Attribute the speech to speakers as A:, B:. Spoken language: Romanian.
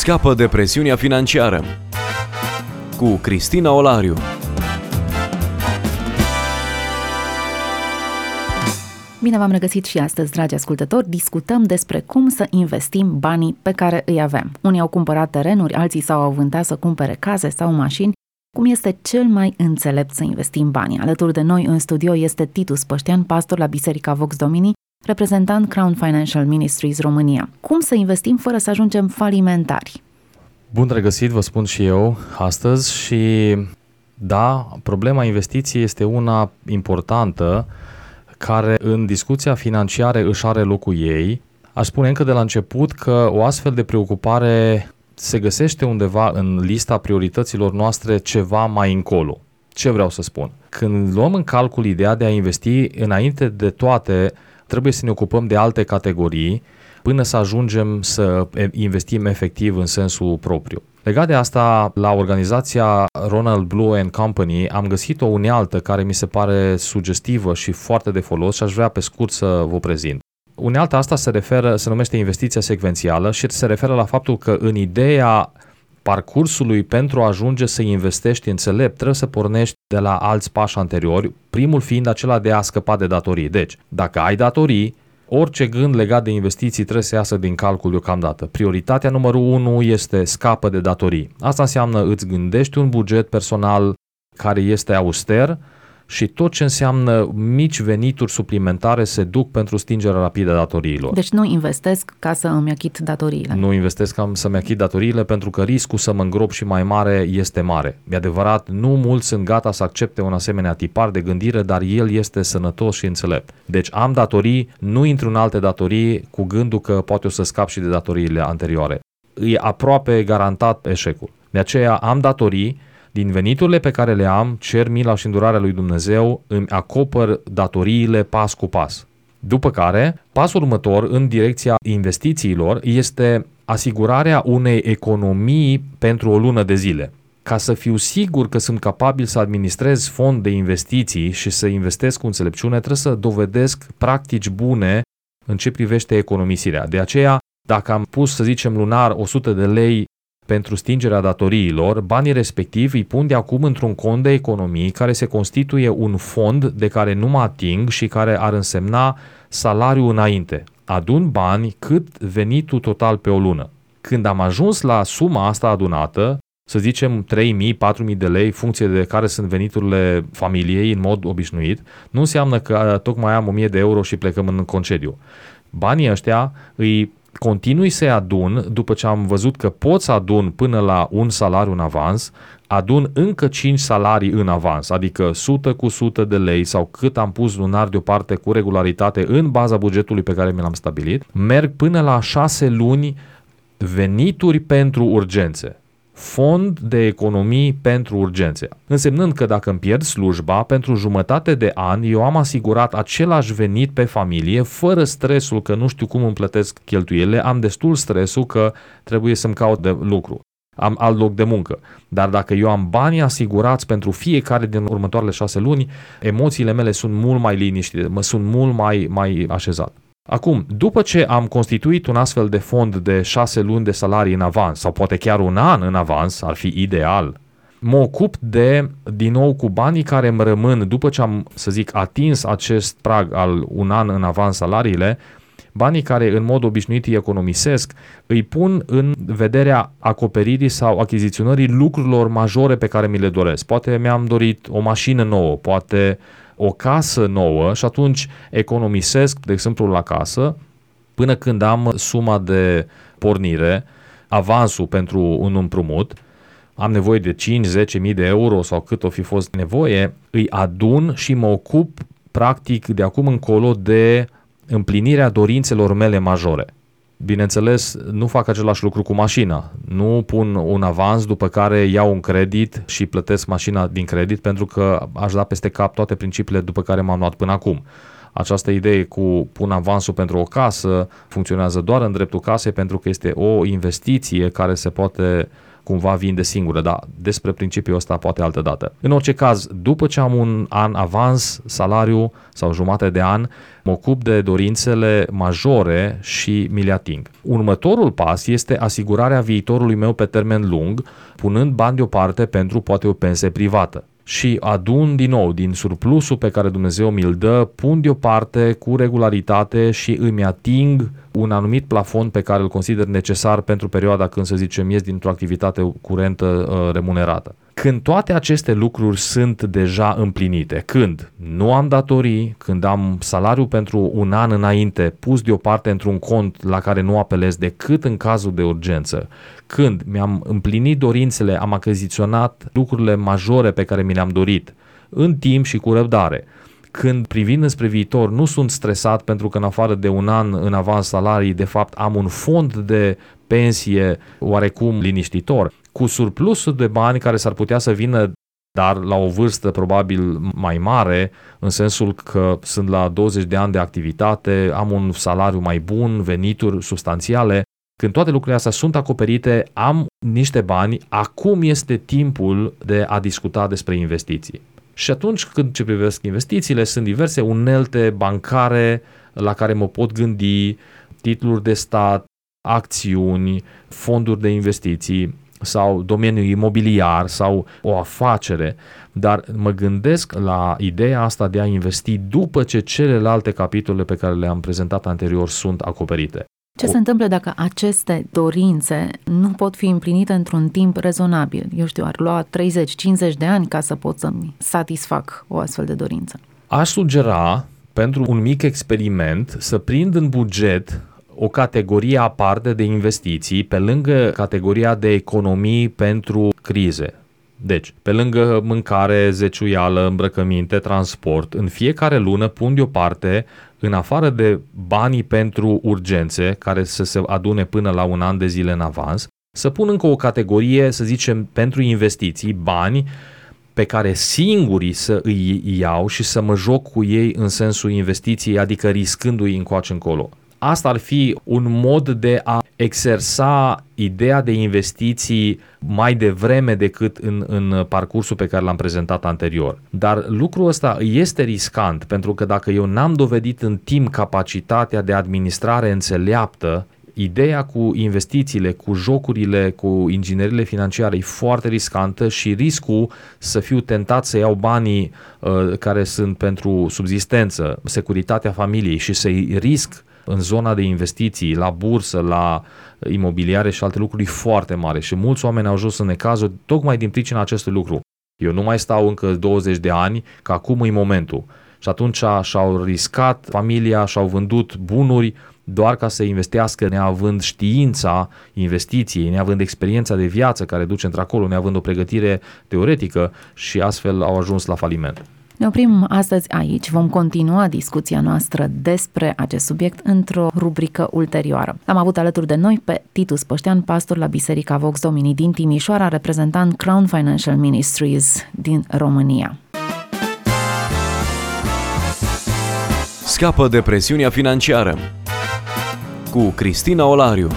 A: Scapă de presiunea financiară cu Cristina Olariu.
B: Bine v-am regăsit și astăzi, dragi ascultători. Discutăm despre cum să investim banii pe care îi avem. Unii au cumpărat terenuri, alții s-au avântat să cumpere case sau mașini. Cum este cel mai înțelept să investim banii? Alături de noi în studio este Titus Păștean, pastor la Biserica Vox Domini, reprezentant Crown Financial Ministries România. Cum să investim fără să ajungem falimentari?
C: Bun regăsit, vă spun și eu astăzi și da, problema investiției este una importantă care în discuția financiară își are locul ei. Aș spune încă de la început că o astfel de preocupare se găsește undeva în lista priorităților noastre ceva mai încolo. Ce vreau să spun? Când luăm în calcul ideea de a investi, înainte de toate, trebuie să ne ocupăm de alte categorii până să ajungem să investim efectiv în sensul propriu. Legat de asta, la organizația Ronald Blue and Company am găsit o unealtă care mi se pare sugestivă și foarte de folos și aș vrea pe scurt să vă prezint. Unealta asta se referă, se numește investiția secvențială și se referă la faptul că în ideea parcursului pentru a ajunge să investești înțelept, trebuie să pornești de la alți pași anteriori, primul fiind acela de a scăpa de datorii. Deci, dacă ai datorii, orice gând legat de investiții trebuie să iasă din calcul deocamdată. Prioritatea numărul 1 este scapă de datorii. Asta înseamnă îți gândești un buget personal care este auster, și tot ce înseamnă mici venituri suplimentare se duc pentru stingerea rapidă a datoriilor.
B: Deci nu investesc ca să îmi achit datoriile.
C: Nu investesc ca să-mi achit datoriile pentru că riscul să mă îngrop și mai mare este mare. E adevărat, nu mulți sunt gata să accepte un asemenea tipar de gândire, dar el este sănătos și înțelept. Deci am datorii, nu intru în alte datorii cu gândul că poate o să scap și de datoriile anterioare. E aproape garantat eșecul. De aceea am datorii, din veniturile pe care le am, cer mila și îndurarea lui Dumnezeu, îmi acopăr datoriile pas cu pas. După care, pasul următor în direcția investițiilor este asigurarea unei economii pentru o lună de zile. Ca să fiu sigur că sunt capabil să administrez fond de investiții și să investesc cu înțelepciune, trebuie să dovedesc practici bune în ce privește economisirea. De aceea, dacă am pus, să zicem, lunar 100 de lei pentru stingerea datoriilor, banii respectivi îi pun de acum într-un cont de economii care se constituie un fond de care nu mă ating și care ar însemna salariu înainte. Adun bani cât venitul total pe o lună. Când am ajuns la suma asta adunată, să zicem 3.000-4.000 de lei, funcție de care sunt veniturile familiei în mod obișnuit, nu înseamnă că uh, tocmai am 1.000 de euro și plecăm în concediu. Banii ăștia îi continui să adun, după ce am văzut că pot să adun până la un salariu în avans, adun încă 5 salarii în avans, adică 100 cu 100 de lei sau cât am pus lunar deoparte cu regularitate în baza bugetului pe care mi l-am stabilit, merg până la 6 luni venituri pentru urgențe fond de economii pentru urgențe. Însemnând că dacă îmi pierd slujba, pentru jumătate de an eu am asigurat același venit pe familie, fără stresul că nu știu cum îmi plătesc cheltuielile, am destul stresul că trebuie să-mi caut de lucru am alt loc de muncă. Dar dacă eu am bani asigurați pentru fiecare din următoarele șase luni, emoțiile mele sunt mult mai liniștite, mă sunt mult mai, mai așezat. Acum, după ce am constituit un astfel de fond de șase luni de salarii în avans, sau poate chiar un an în avans, ar fi ideal, mă ocup de, din nou, cu banii care îmi rămân după ce am, să zic, atins acest prag al un an în avans salariile, banii care în mod obișnuit îi economisesc, îi pun în vederea acoperirii sau achiziționării lucrurilor majore pe care mi le doresc. Poate mi-am dorit o mașină nouă, poate o casă nouă și atunci economisesc, de exemplu, la casă, până când am suma de pornire, avansul pentru un împrumut, am nevoie de 5-10 mii de euro sau cât o fi fost nevoie, îi adun și mă ocup practic de acum încolo de împlinirea dorințelor mele majore. Bineînțeles, nu fac același lucru cu mașina. Nu pun un avans după care iau un credit și plătesc mașina din credit pentru că aș da peste cap toate principiile după care m-am luat până acum. Această idee cu pun avansul pentru o casă funcționează doar în dreptul casei pentru că este o investiție care se poate cumva vin de singură, dar despre principiul ăsta poate altă dată. În orice caz, după ce am un an avans, salariu sau jumate de an, mă ocup de dorințele majore și mi le ating. Următorul pas este asigurarea viitorului meu pe termen lung, punând bani deoparte pentru poate o pensie privată și adun din nou din surplusul pe care Dumnezeu mi-l dă, pun deoparte cu regularitate și îmi ating un anumit plafon pe care îl consider necesar pentru perioada când, să zicem, ies dintr-o activitate curentă uh, remunerată. Când toate aceste lucruri sunt deja împlinite, când nu am datorii, când am salariu pentru un an înainte pus deoparte într-un cont la care nu apelez decât în cazul de urgență, când mi-am împlinit dorințele, am achiziționat lucrurile majore pe care mi le-am dorit, în timp și cu răbdare, când privind înspre viitor nu sunt stresat pentru că în afară de un an în avans salarii, de fapt am un fond de pensie oarecum liniștitor, cu surplusul de bani care s-ar putea să vină dar la o vârstă probabil mai mare, în sensul că sunt la 20 de ani de activitate, am un salariu mai bun, venituri substanțiale, când toate lucrurile astea sunt acoperite, am niște bani, acum este timpul de a discuta despre investiții. Și atunci când ce privesc investițiile, sunt diverse unelte bancare la care mă pot gândi, titluri de stat, acțiuni, fonduri de investiții sau domeniul imobiliar sau o afacere, dar mă gândesc la ideea asta de a investi după ce celelalte capitole pe care le-am prezentat anterior sunt acoperite.
B: Ce se întâmplă dacă aceste dorințe nu pot fi împlinite într-un timp rezonabil? Eu știu, ar lua 30-50 de ani ca să pot să-mi satisfac o astfel de dorință.
C: Aș sugera, pentru un mic experiment, să prind în buget o categorie aparte de investiții pe lângă categoria de economii pentru crize. Deci, pe lângă mâncare, zeciuială, îmbrăcăminte, transport, în fiecare lună pun deoparte, în afară de banii pentru urgențe, care să se adune până la un an de zile în avans, să pun încă o categorie, să zicem, pentru investiții, bani pe care singurii să îi iau și să mă joc cu ei în sensul investiției, adică riscându-i încoace încolo. Asta ar fi un mod de a exersa ideea de investiții mai devreme decât în, în parcursul pe care l-am prezentat anterior. Dar lucrul ăsta este riscant pentru că dacă eu n-am dovedit în timp capacitatea de administrare înțeleaptă, ideea cu investițiile, cu jocurile, cu inginerile financiare e foarte riscantă și riscul să fiu tentat să iau banii uh, care sunt pentru subzistență, securitatea familiei și să-i risc în zona de investiții, la bursă, la imobiliare și alte lucruri foarte mare și mulți oameni au ajuns în necazuri tocmai din pricina acestui lucru. Eu nu mai stau încă 20 de ani, că acum e momentul. Și atunci și-au riscat familia, și-au vândut bunuri doar ca să investească neavând știința investiției, neavând experiența de viață care duce într-acolo, neavând o pregătire teoretică și astfel au ajuns la faliment.
B: Ne oprim astăzi aici. Vom continua discuția noastră despre acest subiect într-o rubrică ulterioară. Am avut alături de noi pe Titus Păștean, pastor la Biserica Vox Domini din Timișoara, reprezentant Crown Financial Ministries din România.
A: Scapă de presiunea financiară cu Cristina Olariu.